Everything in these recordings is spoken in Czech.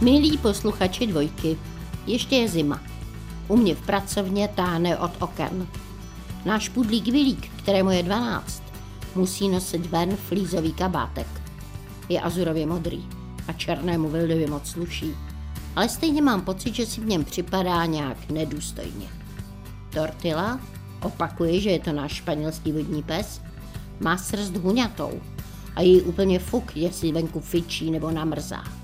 Milí posluchači dvojky, ještě je zima. U mě v pracovně táhne od oken. Náš pudlík Vilík, kterému je 12, musí nosit ven flízový kabátek. Je azurově modrý a černému Vildovi moc sluší. Ale stejně mám pocit, že si v něm připadá nějak nedůstojně. Tortila, opakuje, že je to náš španělský vodní pes, má srst huňatou a jí úplně fuk, jestli venku fičí nebo namrzá.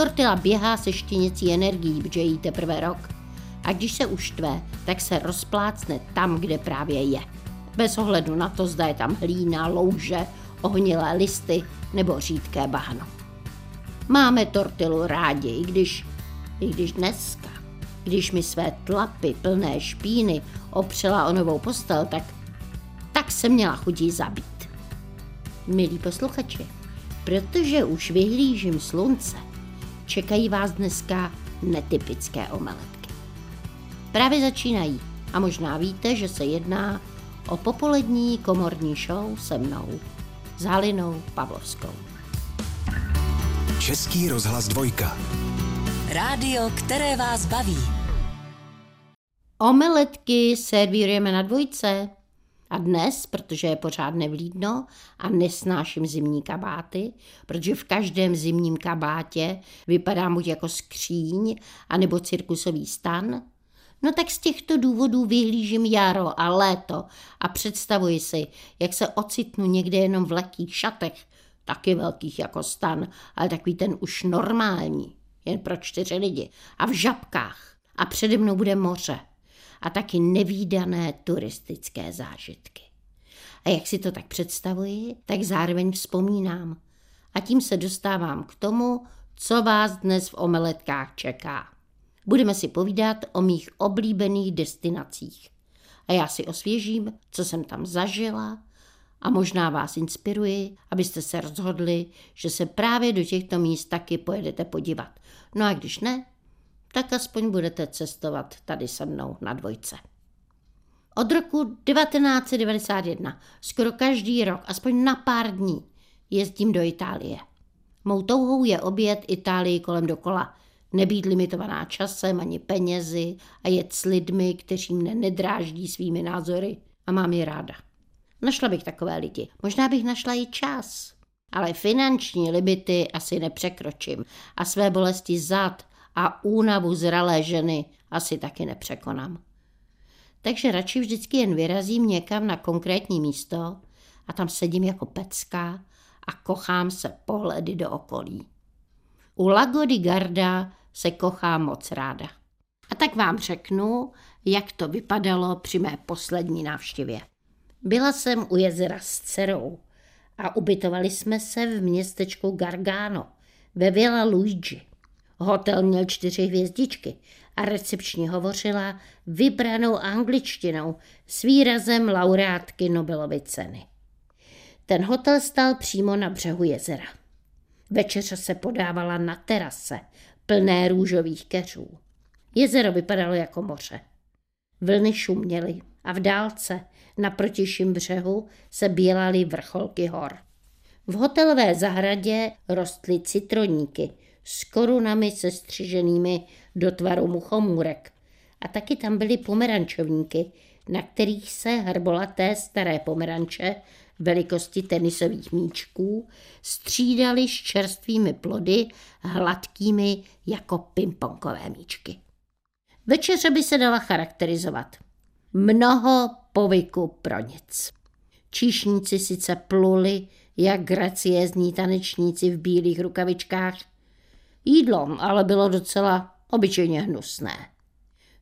Tortila běhá se štěněcí energií, protože jí teprve rok. A když se uštve, tak se rozplácne tam, kde právě je. Bez ohledu na to, zda je tam hlína, louže, ohnilé listy nebo řídké bahno. Máme tortilu rádi, i když, i když dneska, když mi své tlapy plné špíny opřela o novou postel, tak, tak se měla chudí zabít. Milí posluchači, protože už vyhlížím slunce, čekají vás dneska netypické omeletky. Právě začínají a možná víte, že se jedná o popolední komorní show se mnou, Zálinou Pavlovskou. Český rozhlas dvojka. Rádio, které vás baví. Omeletky servírujeme na dvojce. A dnes, protože je pořád nevlídno a nesnáším zimní kabáty, protože v každém zimním kabátě vypadá buď jako skříň, anebo cirkusový stan, no tak z těchto důvodů vyhlížím jaro a léto a představuji si, jak se ocitnu někde jenom v lehkých šatech, taky velkých jako stan, ale takový ten už normální, jen pro čtyři lidi, a v žabkách. A přede mnou bude moře a taky nevýdané turistické zážitky. A jak si to tak představuji, tak zároveň vzpomínám. A tím se dostávám k tomu, co vás dnes v omeletkách čeká. Budeme si povídat o mých oblíbených destinacích. A já si osvěžím, co jsem tam zažila a možná vás inspiruji, abyste se rozhodli, že se právě do těchto míst taky pojedete podívat. No a když ne, tak aspoň budete cestovat tady se mnou na dvojce. Od roku 1991, skoro každý rok, aspoň na pár dní, jezdím do Itálie. Mou touhou je obět Itálii kolem dokola, nebýt limitovaná časem ani penězi a jet s lidmi, kteří mne nedráždí svými názory a mám je ráda. Našla bych takové lidi. Možná bych našla i čas. Ale finanční limity asi nepřekročím a své bolesti zad a únavu zralé ženy asi taky nepřekonám. Takže radši vždycky jen vyrazím někam na konkrétní místo a tam sedím jako pecka a kochám se pohledy do okolí. U Lago di Garda se kochám moc ráda. A tak vám řeknu, jak to vypadalo při mé poslední návštěvě. Byla jsem u jezera s dcerou a ubytovali jsme se v městečku Gargano ve Villa Luigi. Hotel měl čtyři hvězdičky a recepční hovořila vybranou angličtinou s výrazem laureátky Nobelovy ceny. Ten hotel stál přímo na břehu jezera. Večeře se podávala na terase, plné růžových keřů. Jezero vypadalo jako moře. Vlny šuměly a v dálce na protiším břehu se bělaly vrcholky hor. V hotelové zahradě rostly citroníky – s korunami sestřiženými do tvaru muchomůrek. A taky tam byly pomerančovníky, na kterých se hrbolaté staré pomeranče velikosti tenisových míčků střídaly s čerstvými plody hladkými jako pingpongové míčky. Večeře by se dala charakterizovat. Mnoho povyku pro nic. Číšníci sice pluli, jak graciézní tanečníci v bílých rukavičkách, Jídlo ale bylo docela obyčejně hnusné.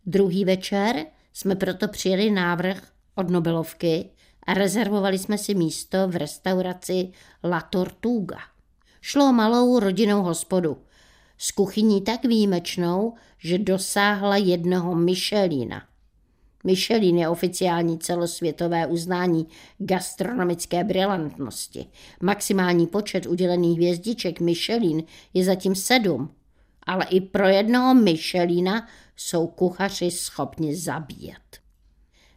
Druhý večer jsme proto přijeli návrh od Nobelovky a rezervovali jsme si místo v restauraci La Tortuga. Šlo o malou rodinnou hospodu s kuchyní tak výjimečnou, že dosáhla jednoho Michelina. Michelin je oficiální celosvětové uznání gastronomické brilantnosti. Maximální počet udělených hvězdiček Michelin je zatím sedm, ale i pro jednoho Michelina jsou kuchaři schopni zabíjet.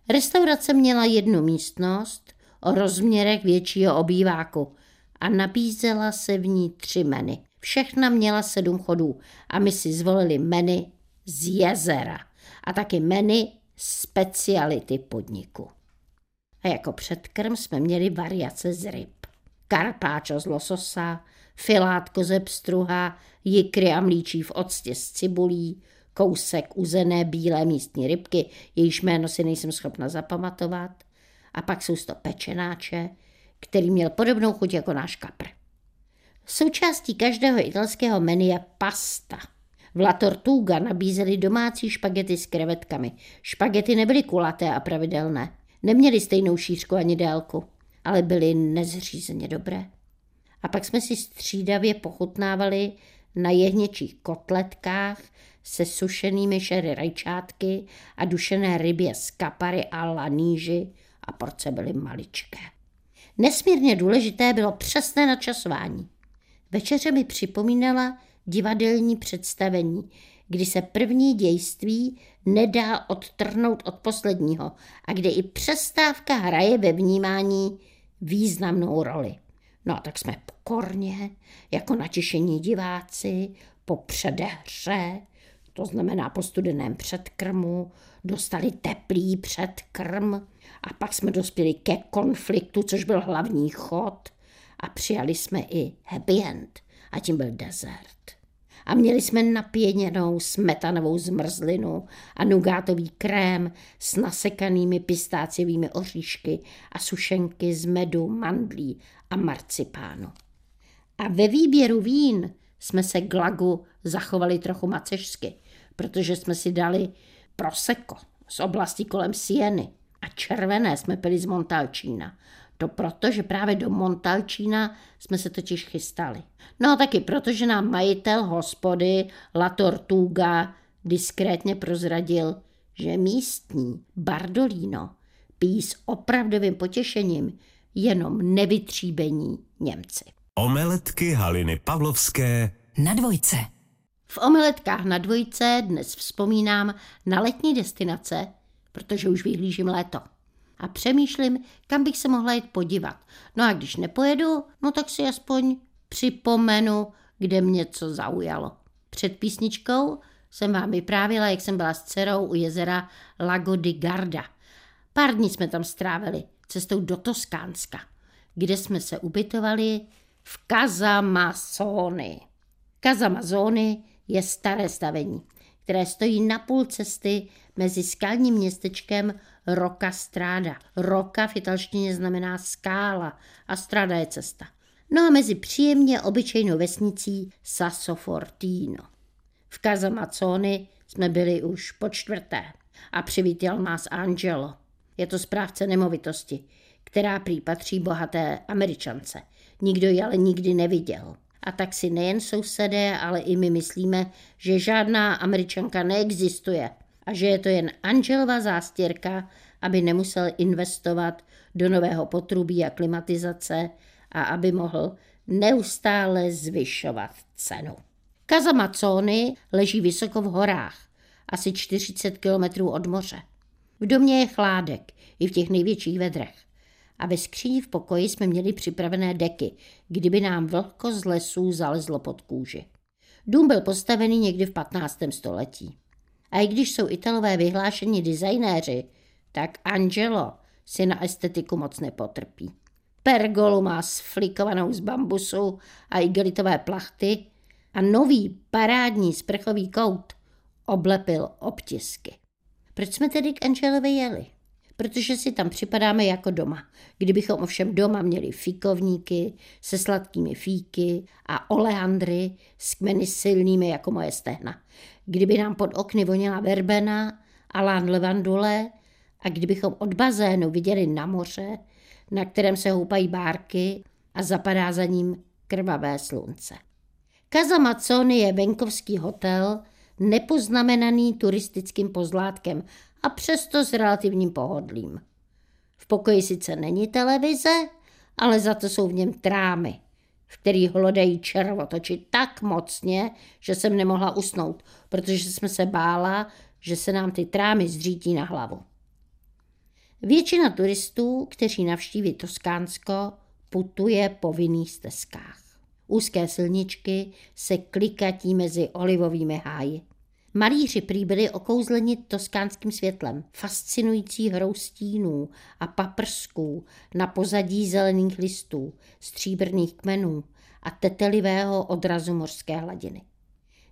Restaurace měla jednu místnost o rozměrech většího obýváku a nabízela se v ní tři meny. Všechna měla sedm chodů a my si zvolili menu z jezera a taky menu speciality podniku. A jako předkrm jsme měli variace z ryb. Karpáčo z lososa, filátko ze pstruha, jikry a mlíčí v octě s cibulí, kousek uzené bílé místní rybky, jejíž jméno si nejsem schopna zapamatovat, a pak jsou to pečenáče, který měl podobnou chuť jako náš kapr. Součástí každého italského menu je pasta. V La Tortuga nabízeli domácí špagety s krevetkami. Špagety nebyly kulaté a pravidelné. Neměly stejnou šířku ani délku, ale byly nezřízeně dobré. A pak jsme si střídavě pochutnávali na jehněčích kotletkách se sušenými šery rajčátky a dušené rybě z kapary a laníži a porce byly maličké. Nesmírně důležité bylo přesné načasování. Večeře mi připomínala divadelní představení, kdy se první dějství nedá odtrhnout od posledního a kde i přestávka hraje ve vnímání významnou roli. No a tak jsme pokorně, jako natěšení diváci, po předehře, to znamená po studeném předkrmu, dostali teplý předkrm a pak jsme dospěli ke konfliktu, což byl hlavní chod a přijali jsme i happy end a tím byl desert. A měli jsme napěněnou smetanovou zmrzlinu a nugátový krém s nasekanými pistáciovými oříšky a sušenky z medu, mandlí a marcipánu. A ve výběru vín jsme se k lagu zachovali trochu macežsky, protože jsme si dali proseko z oblasti kolem Sieny a červené jsme pili z Montalčína. To proto, že právě do Montalčína jsme se totiž chystali. No a taky proto, že nám majitel hospody La Tortuga diskrétně prozradil, že místní Bardolino pijí s opravdovým potěšením jenom nevytříbení Němci. Omeletky Haliny Pavlovské na dvojce. V omeletkách na dvojce dnes vzpomínám na letní destinace, protože už vyhlížím léto. A přemýšlím, kam bych se mohla jít podívat. No a když nepojedu, no tak si aspoň připomenu, kde mě co zaujalo. Před písničkou jsem vám vyprávila, jak jsem byla s dcerou u jezera Lago di Garda. Pár dní jsme tam strávili cestou do Toskánska, kde jsme se ubytovali v Casamazzoni. Casamazzoni je staré stavení, které stojí na půl cesty mezi skalním městečkem Roka Stráda. Roka v italštině znamená skála a Strada je cesta. No a mezi příjemně obyčejnou vesnicí Sassofortino. V Casamazzoni jsme byli už po čtvrté a přivítal nás Angelo. Je to správce nemovitosti, která prý bohaté američance. Nikdo ji ale nikdy neviděl. A tak si nejen sousedé, ale i my myslíme, že žádná američanka neexistuje a že je to jen Angelova zástěrka, aby nemusel investovat do nového potrubí a klimatizace a aby mohl neustále zvyšovat cenu. Kazamacony leží vysoko v horách, asi 40 kilometrů od moře. V domě je chládek, i v těch největších vedrech a ve skříni v pokoji jsme měli připravené deky, kdyby nám vlhko z lesů zalezlo pod kůži. Dům byl postavený někdy v 15. století. A i když jsou Italové vyhlášení designéři, tak Angelo si na estetiku moc nepotrpí. Pergolu má sflikovanou z bambusu a igelitové plachty a nový parádní sprchový kout oblepil obtisky. Proč jsme tedy k Angelovi jeli? Protože si tam připadáme jako doma. Kdybychom ovšem doma měli fíkovníky se sladkými fíky a oleandry s kmeny silnými jako moje stehna. Kdyby nám pod okny voněla verbena a lán levandule a kdybychom od bazénu viděli na moře, na kterém se houpají bárky a zapadá za ním krvavé slunce. Casa Mazzoni je venkovský hotel, nepoznamenaný turistickým pozlátkem a přesto s relativním pohodlím. V pokoji sice není televize, ale za to jsou v něm trámy, v kterých hlodají červotoči tak mocně, že jsem nemohla usnout, protože jsme se bála, že se nám ty trámy zřítí na hlavu. Většina turistů, kteří navštíví Toskánsko, putuje po vinných stezkách. Úzké silničky se klikatí mezi olivovými háji. Malíři prý byli okouzleni toskánským světlem, fascinující hrou stínů a paprsků na pozadí zelených listů, stříbrných kmenů a tetelivého odrazu mořské hladiny.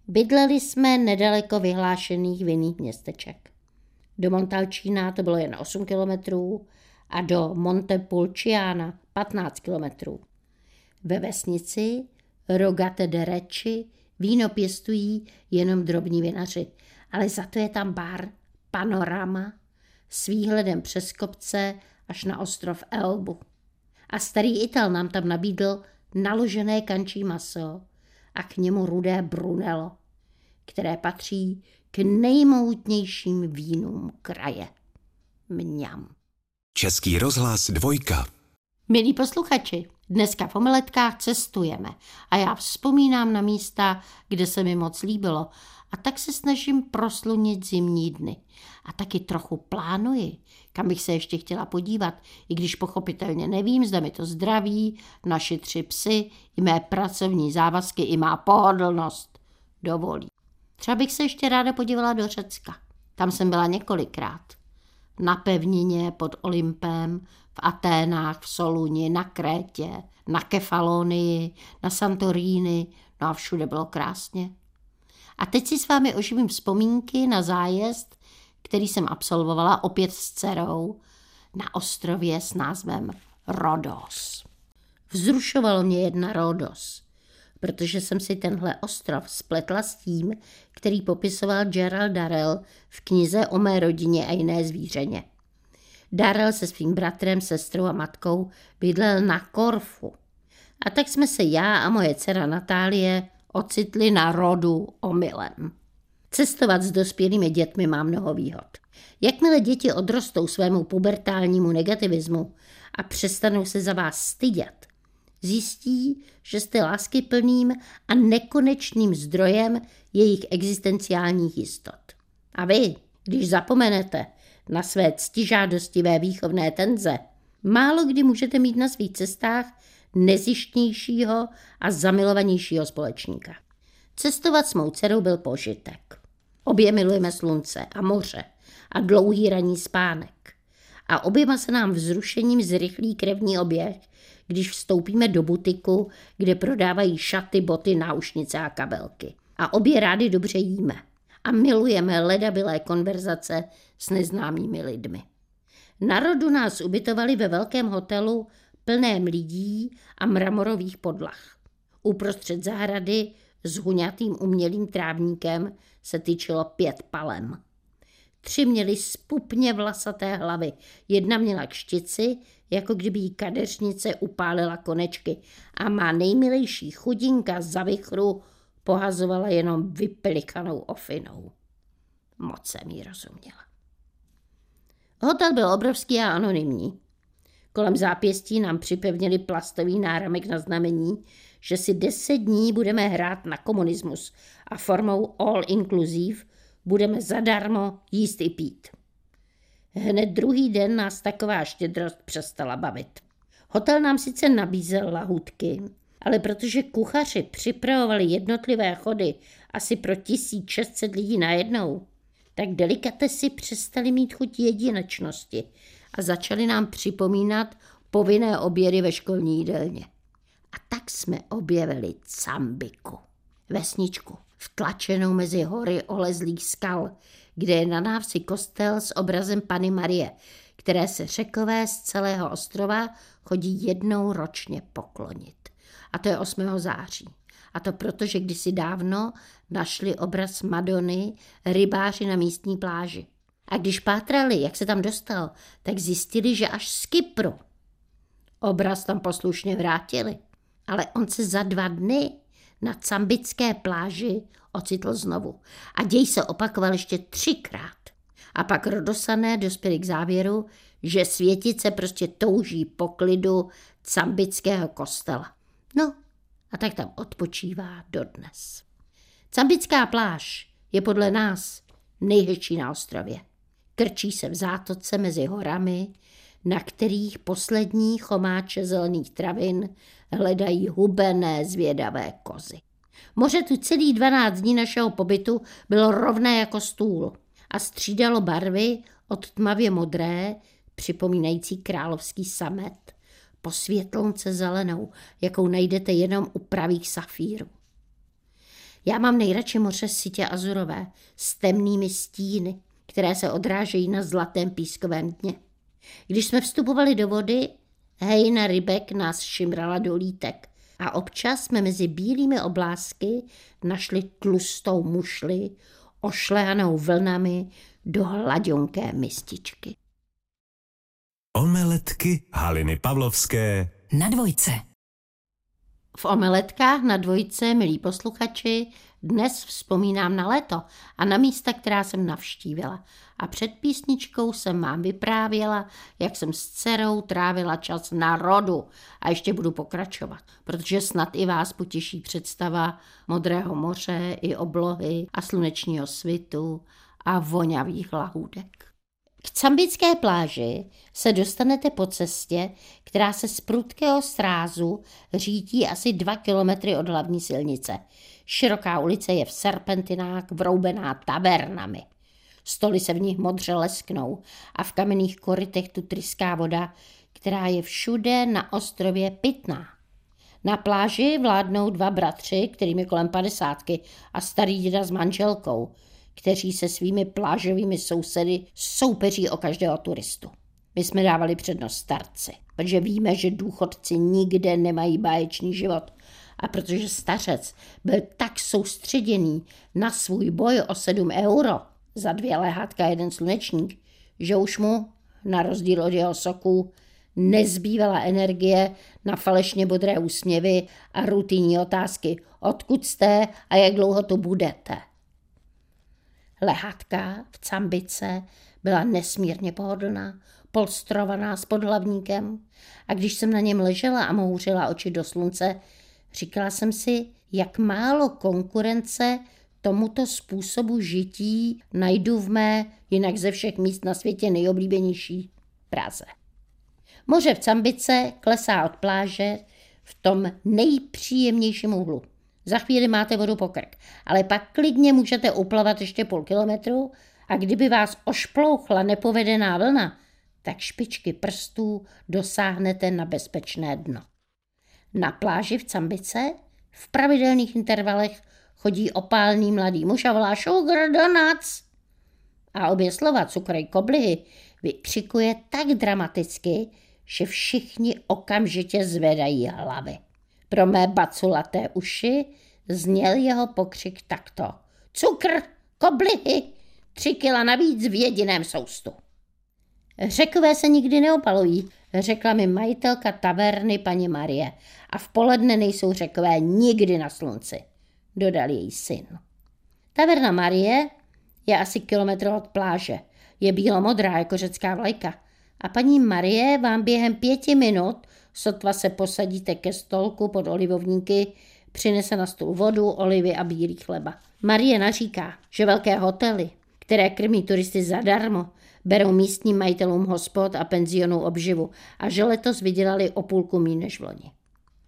Bydleli jsme nedaleko vyhlášených vinných městeček. Do Montalčína to bylo jen 8 kilometrů a do Montepulciana 15 kilometrů. Ve vesnici Rogate de Reči víno pěstují jenom drobní vinaři, ale za to je tam bar Panorama s výhledem přes kopce až na ostrov Elbu. A starý Ital nám tam nabídl naložené kančí maso a k němu rudé brunello, které patří k nejmoutnějším vínům kraje. Mňam. Český rozhlas dvojka. Milí posluchači, dneska v omeletkách cestujeme a já vzpomínám na místa, kde se mi moc líbilo a tak se snažím proslunit zimní dny. A taky trochu plánuji, kam bych se ještě chtěla podívat, i když pochopitelně nevím, zda mi to zdraví, naši tři psy, i mé pracovní závazky, i má pohodlnost dovolí. Třeba bych se ještě ráda podívala do Řecka. Tam jsem byla několikrát. Na pevnině pod Olympem, Aténách, v Soluni, na Krétě, na Kefalonii, na Santorini, no a všude bylo krásně. A teď si s vámi oživím vzpomínky na zájezd, který jsem absolvovala opět s dcerou na ostrově s názvem Rodos. Vzrušovalo mě jedna Rodos, protože jsem si tenhle ostrov spletla s tím, který popisoval Gerald Darrell v knize o mé rodině a jiné zvířeně. Darrell se svým bratrem, sestrou a matkou bydlel na Korfu. A tak jsme se já a moje dcera Natálie ocitli na rodu omylem. Cestovat s dospělými dětmi má mnoho výhod. Jakmile děti odrostou svému pubertálnímu negativismu a přestanou se za vás stydět, zjistí, že jste láskyplným a nekonečným zdrojem jejich existenciálních jistot. A vy, když zapomenete na své ctižádostivé výchovné tenze, málo kdy můžete mít na svých cestách nezištnějšího a zamilovanějšího společníka. Cestovat s mou dcerou byl požitek. Obě milujeme slunce a moře a dlouhý ranní spánek. A oběma se nám vzrušením zrychlí krevní oběh, když vstoupíme do butiku, kde prodávají šaty, boty, náušnice a kabelky. A obě rády dobře jíme. A milujeme ledabilé konverzace s neznámými lidmi. Na rodu nás ubytovali ve velkém hotelu plném lidí a mramorových podlah. Uprostřed zahrady s huňatým umělým trávníkem se tyčilo pět palem. Tři měly spupně vlasaté hlavy. Jedna měla kštici, jako kdyby jí kadeřnice upálila konečky a má nejmilejší chudinka za vychru pohazovala jenom vyplikanou ofinou. Moc jsem jí rozuměla. Hotel byl obrovský a anonymní. Kolem zápěstí nám připevnili plastový náramek na znamení, že si deset dní budeme hrát na komunismus a formou all inclusive budeme zadarmo jíst i pít. Hned druhý den nás taková štědrost přestala bavit. Hotel nám sice nabízel lahutky, ale protože kuchaři připravovali jednotlivé chody asi pro 1600 lidí najednou, tak delikatesy přestali mít chuť jedinečnosti a začali nám připomínat povinné obědy ve školní jídelně. A tak jsme objevili Cambiku, vesničku, vtlačenou mezi hory olezlých skal, kde je na návsi kostel s obrazem Pany Marie, které se řekové z celého ostrova chodí jednou ročně poklonit. A to je 8. září. A to proto, že kdysi dávno našli obraz Madony rybáři na místní pláži. A když pátrali, jak se tam dostal, tak zjistili, že až z Kypru. Obraz tam poslušně vrátili, ale on se za dva dny na cambické pláži ocitl znovu. A děj se opakoval ještě třikrát. A pak rodosané dospěli k závěru, že světice prostě touží po klidu cambického kostela. No, a tak tam odpočívá dodnes. Cambická pláž je podle nás nejhezčí na ostrově. Krčí se v zátoce mezi horami, na kterých poslední chomáče zelených travin hledají hubené zvědavé kozy. Moře tu celý 12 dní našeho pobytu bylo rovné jako stůl a střídalo barvy od tmavě modré, připomínající královský samet, po světlonce zelenou, jakou najdete jenom u pravých safírů. Já mám nejradši moře sitě azurové s temnými stíny, které se odrážejí na zlatém pískovém dně. Když jsme vstupovali do vody, hejna rybek nás šimrala do lítek a občas jsme mezi bílými oblásky našli tlustou mušli, ošlehanou vlnami do hladionké mističky. Omeletky Haliny Pavlovské Na dvojce. V omeletkách na dvojce, milí posluchači, dnes vzpomínám na léto a na místa, která jsem navštívila. A před písničkou jsem vám vyprávěla, jak jsem s dcerou trávila čas na rodu. A ještě budu pokračovat, protože snad i vás potěší představa modrého moře i oblohy a slunečního svitu a voňavých lahůdek. Cambické pláži se dostanete po cestě, která se z prudkého srázu řítí asi dva kilometry od hlavní silnice. Široká ulice je v serpentinách vroubená tavernami. Stoly se v nich modře lesknou a v kamenných korytech tu tryská voda, která je všude na ostrově pitná. Na pláži vládnou dva bratři, kterým je kolem padesátky, a starý děda s manželkou – kteří se svými plážovými sousedy soupeří o každého turistu. My jsme dávali přednost starci, protože víme, že důchodci nikde nemají báječný život. A protože stařec byl tak soustředěný na svůj boj o 7 euro za dvě lehátka a jeden slunečník, že už mu, na rozdíl od jeho soků, nezbývala energie na falešně bodré úsměvy a rutinní otázky. Odkud jste a jak dlouho tu budete? Lehátka v cambice byla nesmírně pohodlná, polstrovaná s podhlavníkem a když jsem na něm ležela a mouřila oči do slunce, říkala jsem si, jak málo konkurence tomuto způsobu žití najdu v mé, jinak ze všech míst na světě nejoblíbenější Praze. Moře v Cambice klesá od pláže v tom nejpříjemnějším úhlu. Za chvíli máte vodu po krk, ale pak klidně můžete uplavat ještě půl kilometru a kdyby vás ošplouchla nepovedená vlna, tak špičky prstů dosáhnete na bezpečné dno. Na pláži v Cambice v pravidelných intervalech chodí opálný mladý muž a volá Sugar Donuts. A obě slova cukrej koblihy vykřikuje tak dramaticky, že všichni okamžitě zvedají hlavy. Pro mé baculaté uši zněl jeho pokřik takto. Cukr, koblihy, tři kila navíc v jediném soustu. Řekové se nikdy neopalují, řekla mi majitelka taverny paní Marie. A v poledne nejsou řekové nikdy na slunci, dodal její syn. Taverna Marie je asi kilometr od pláže. Je bílomodrá jako řecká vlajka. A paní Marie vám během pěti minut Sotva se posadíte ke stolku pod olivovníky, přinese na stůl vodu, olivy a bílý chleba. Marie naříká, že velké hotely, které krmí turisty zadarmo, berou místním majitelům hospod a penzionů obživu a že letos vydělali o půlku míň než v loni.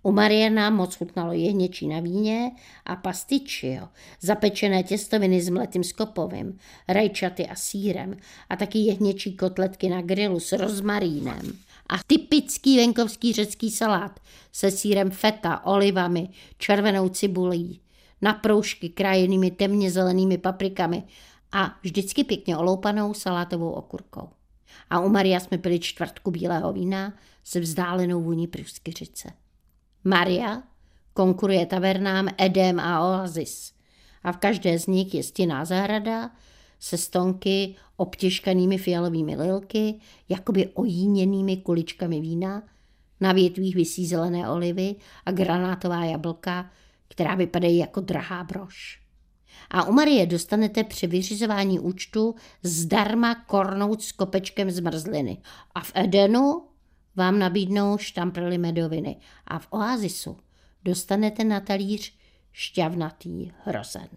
U Mariana moc chutnalo jehněčí na víně a pastičio, zapečené těstoviny s mletým skopovým, rajčaty a sírem a taky jehněčí kotletky na grilu s rozmarínem a typický venkovský řecký salát se sírem feta, olivami, červenou cibulí, na proužky krajenými temně zelenými paprikami a vždycky pěkně oloupanou salátovou okurkou. A u Maria jsme pili čtvrtku bílého vína se vzdálenou vůní pruskyřice. Maria konkuruje tavernám Edem a Oasis a v každé z nich je stěná zahrada se stonky obtěžkanými fialovými lilky, jakoby ojíněnými kuličkami vína, na větvích visí zelené olivy a granátová jablka, která vypadají jako drahá brož. A u Marie dostanete při vyřizování účtu zdarma kornout s kopečkem zmrzliny. A v Edenu vám nabídnou štamprly medoviny. A v Oazisu dostanete na talíř šťavnatý hrozen.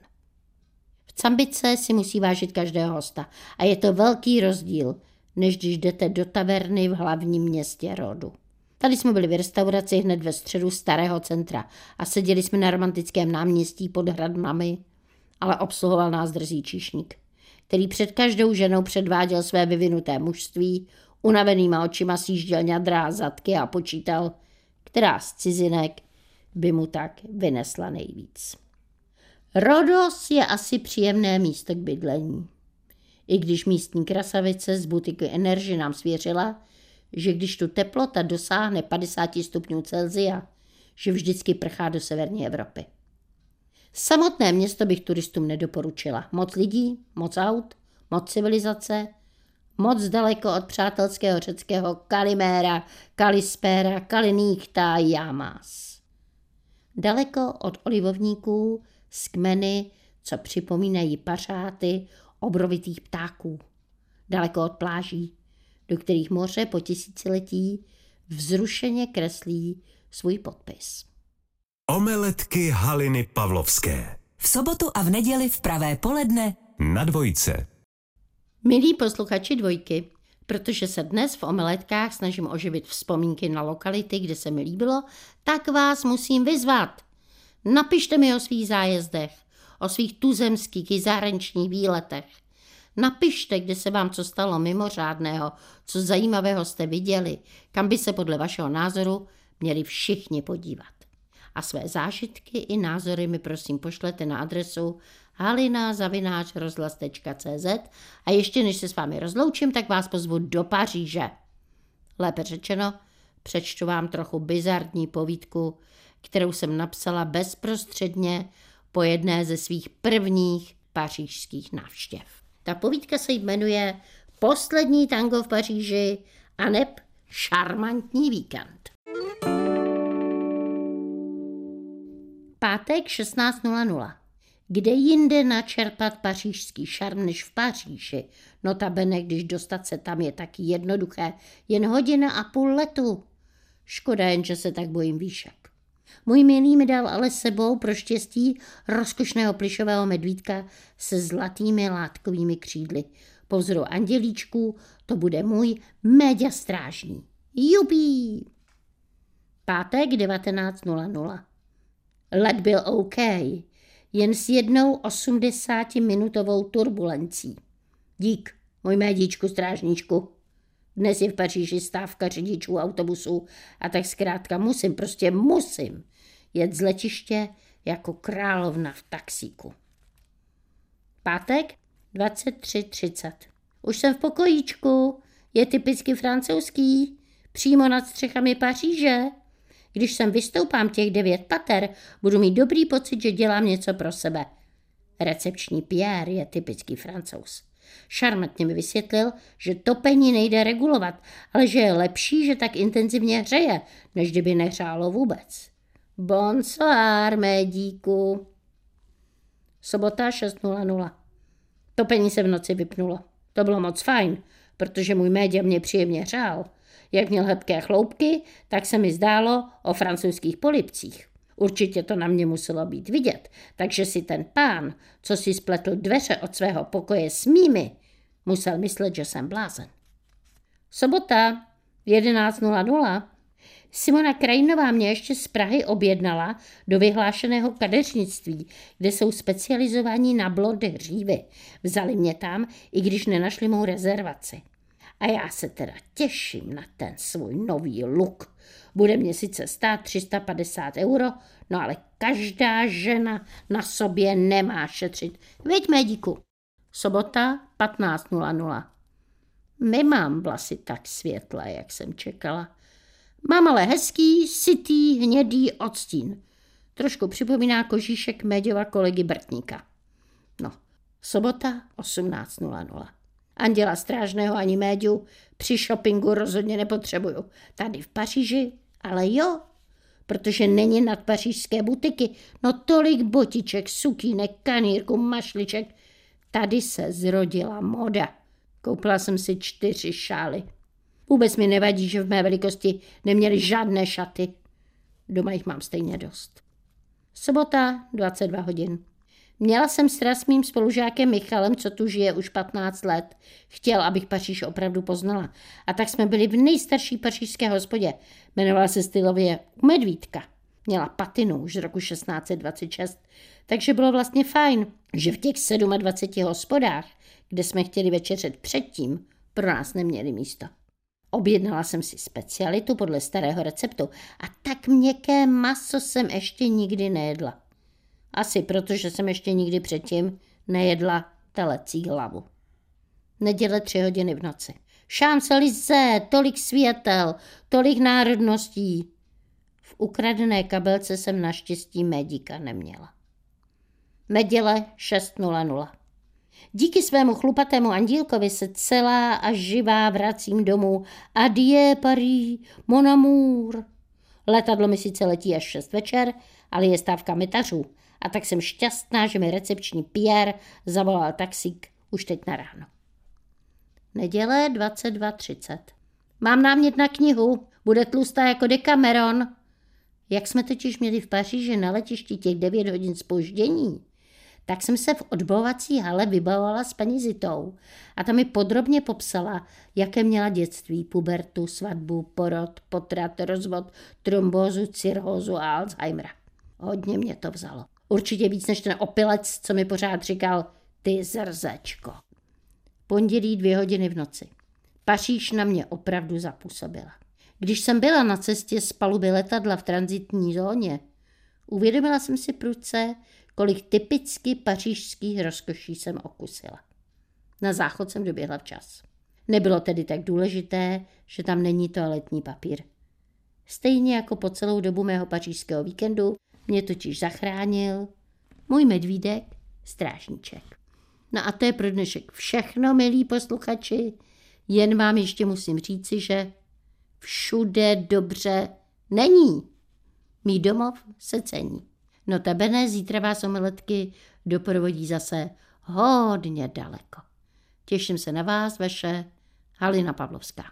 Cambice si musí vážit každého hosta a je to velký rozdíl než když jdete do taverny v hlavním městě rodu. Tady jsme byli v restauraci hned ve středu starého centra a seděli jsme na romantickém náměstí pod hradmami, ale obsluhoval nás drzý číšník, který před každou ženou předváděl své vyvinuté mužství, unavenýma očima sjížděl ňadrá zadky a počítal, která z cizinek by mu tak vynesla nejvíc. Rodos je asi příjemné místo k bydlení. I když místní krasavice z butiky Energy nám svěřila, že když tu teplota dosáhne 50 stupňů Celzia, že vždycky prchá do severní Evropy. Samotné město bych turistům nedoporučila. Moc lidí, moc aut, moc civilizace, moc daleko od přátelského řeckého Kaliméra, Kalispéra, Kaliníchta, Jamás. Daleko od olivovníků s kmeny, co připomínají pařáty obrovitých ptáků. Daleko od pláží, do kterých moře po tisíciletí vzrušeně kreslí svůj podpis. Omeletky Haliny Pavlovské. V sobotu a v neděli v pravé poledne Na dvojce. Milí posluchači dvojky, protože se dnes v omeletkách snažím oživit vzpomínky na lokality, kde se mi líbilo, tak vás musím vyzvat. Napište mi o svých zájezdech, o svých tuzemských i zahraničních výletech. Napište, kde se vám co stalo mimořádného, co zajímavého jste viděli, kam by se podle vašeho názoru měli všichni podívat. A své zážitky i názory mi prosím pošlete na adresu halina.rozhlas.cz a ještě než se s vámi rozloučím, tak vás pozvu do Paříže. Lépe řečeno, přečtu vám trochu bizardní povídku, kterou jsem napsala bezprostředně po jedné ze svých prvních pařížských návštěv. Ta povídka se jmenuje Poslední tango v Paříži a neb šarmantní víkend. Pátek 16.00. Kde jinde načerpat pařížský šarm než v Paříži? Notabene, když dostat se tam je taky jednoduché, jen hodina a půl letu. Škoda jen, že se tak bojím výšek. Můj milý mi dal ale sebou pro štěstí rozkošného plišového medvídka se zlatými látkovými křídly. Po vzoru andělíčků to bude můj média strážný. Jubí! Pátek 19.00. Let byl OK, jen s jednou 80-minutovou turbulencí. Dík, můj médičku strážníčku. Dnes je v Paříži stávka řidičů autobusů a tak zkrátka musím, prostě musím jet z letiště jako královna v taxíku. Pátek 23.30. Už jsem v pokojíčku, je typicky francouzský, přímo nad střechami Paříže. Když sem vystoupám těch devět pater, budu mít dobrý pocit, že dělám něco pro sebe. Recepční Pierre je typický francouz. Šarmantně mi vysvětlil, že topení nejde regulovat, ale že je lepší, že tak intenzivně hřeje, než kdyby nehřálo vůbec. Bonsoir, mé díku. Sobota 6.00. Topení se v noci vypnulo. To bylo moc fajn, protože můj média mě příjemně hřál. Jak měl hebké chloupky, tak se mi zdálo o francouzských polipcích. Určitě to na mě muselo být vidět, takže si ten pán, co si spletl dveře od svého pokoje s mými, musel myslet, že jsem blázen. Sobota 11.00. Simona Krajinová mě ještě z Prahy objednala do vyhlášeného kadeřnictví, kde jsou specializovaní na blond hřívy. Vzali mě tam, i když nenašli mou rezervaci. A já se teda těším na ten svůj nový look. Bude mě sice stát 350 euro, no ale každá žena na sobě nemá šetřit. Veď médiku. Sobota 15.00. Nemám vlasy tak světlé, jak jsem čekala. Mám ale hezký, sitý, hnědý odstín. Trošku připomíná kožíšek Méďova kolegy Brtníka. No, sobota 18.00. Anděla Strážného ani Méďu při shoppingu rozhodně nepotřebuju. Tady v Paříži, ale jo, protože není nad pařížské butiky. No tolik botiček, sukínek, kanírku, mašliček. Tady se zrodila moda. Koupila jsem si čtyři šály. Vůbec mi nevadí, že v mé velikosti neměli žádné šaty. Doma jich mám stejně dost. Sobota, 22 hodin. Měla jsem strast s mým spolužákem Michalem, co tu žije už 15 let. Chtěl, abych Paříž opravdu poznala. A tak jsme byli v nejstarší pařížské hospodě. Jmenovala se stylově Medvídka. Měla patinu už z roku 1626, takže bylo vlastně fajn, že v těch 27 hospodách, kde jsme chtěli večeřet předtím, pro nás neměli místo. Objednala jsem si specialitu podle starého receptu a tak měkké maso jsem ještě nikdy nejedla. Asi protože jsem ještě nikdy předtím nejedla telecí hlavu. Neděle tři hodiny v noci. Se lize, tolik světel, tolik národností. V ukradené kabelce jsem naštěstí médíka neměla. Neděle 6.00. Díky svému chlupatému andílkovi se celá a živá vracím domů. Adie Paris, mon amour. Letadlo mi sice letí až 6 večer, ale je stávka mitařů. A tak jsem šťastná, že mi recepční Pierre zavolal taxík už teď na ráno. Neděle 22.30. Mám námět na knihu, bude tlustá jako Decameron. Jak jsme totiž měli v Paříži na letišti těch 9 hodin spoždění, tak jsem se v odbovací hale vybavovala s paní Zitou a ta mi podrobně popsala, jaké měla dětství, pubertu, svatbu, porod, potrat, rozvod, trombózu, cirhózu a Alzheimera. Hodně mě to vzalo. Určitě víc než ten opilec, co mi pořád říkal, ty zrzečko. Pondělí dvě hodiny v noci. Paříž na mě opravdu zapůsobila. Když jsem byla na cestě z paluby letadla v transitní zóně, uvědomila jsem si prudce, kolik typicky pařížských rozkoší jsem okusila. Na záchod jsem doběhla včas. Nebylo tedy tak důležité, že tam není toaletní papír. Stejně jako po celou dobu mého pařížského víkendu mě totiž zachránil můj medvídek, strážníček. No a to je pro dnešek všechno, milí posluchači. Jen vám ještě musím říci, že všude dobře není. Mý domov se cení. Notabene zítra vás omeletky doprovodí zase hodně daleko. Těším se na vás, vaše Halina Pavlovská.